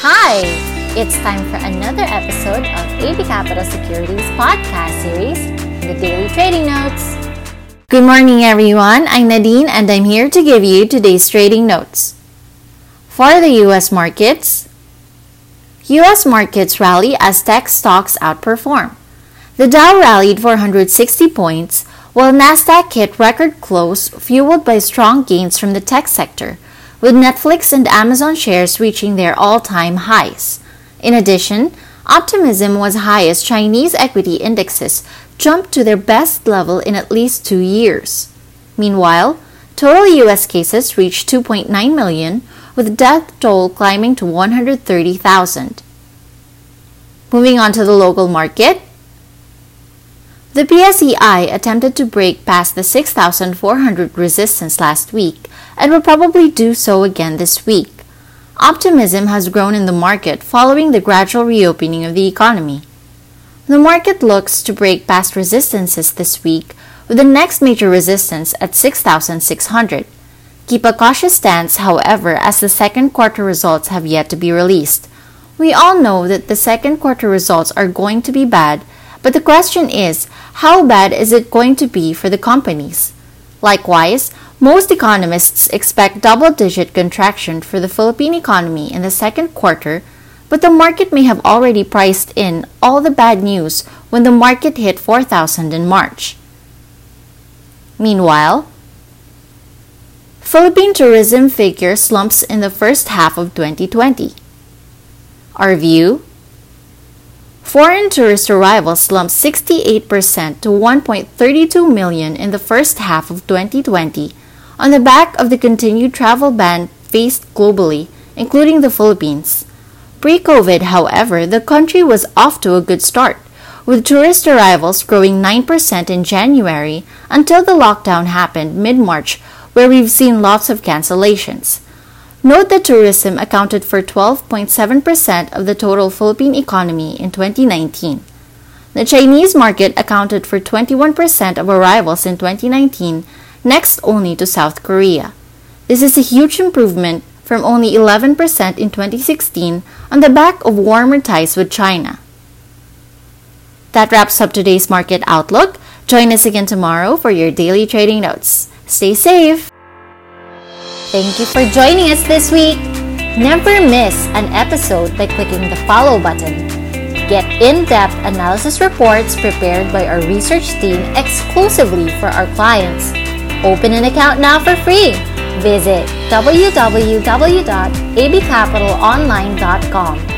Hi! It's time for another episode of AB Capital Securities podcast series, The Daily Trading Notes. Good morning, everyone. I'm Nadine, and I'm here to give you today's trading notes. For the U.S. markets, U.S. markets rally as tech stocks outperform. The Dow rallied 460 points, while Nasdaq hit record close, fueled by strong gains from the tech sector with Netflix and Amazon shares reaching their all time highs. In addition, optimism was high as Chinese equity indexes jumped to their best level in at least two years. Meanwhile, total US cases reached 2.9 million, with death toll climbing to 130,000. Moving on to the local market, the PSEI attempted to break past the 6,400 resistance last week and will probably do so again this week. Optimism has grown in the market following the gradual reopening of the economy. The market looks to break past resistances this week with the next major resistance at 6,600. Keep a cautious stance, however, as the second quarter results have yet to be released. We all know that the second quarter results are going to be bad but the question is, how bad is it going to be for the companies? Likewise, most economists expect double digit contraction for the Philippine economy in the second quarter, but the market may have already priced in all the bad news when the market hit 4,000 in March. Meanwhile, Philippine tourism figure slumps in the first half of 2020. Our view Foreign tourist arrivals slumped 68% to 1.32 million in the first half of 2020 on the back of the continued travel ban faced globally, including the Philippines. Pre COVID, however, the country was off to a good start, with tourist arrivals growing 9% in January until the lockdown happened mid March, where we've seen lots of cancellations. Note that tourism accounted for 12.7% of the total Philippine economy in 2019. The Chinese market accounted for 21% of arrivals in 2019, next only to South Korea. This is a huge improvement from only 11% in 2016 on the back of warmer ties with China. That wraps up today's market outlook. Join us again tomorrow for your daily trading notes. Stay safe! Thank you for joining us this week. Never miss an episode by clicking the follow button. Get in depth analysis reports prepared by our research team exclusively for our clients. Open an account now for free. Visit www.abcapitalonline.com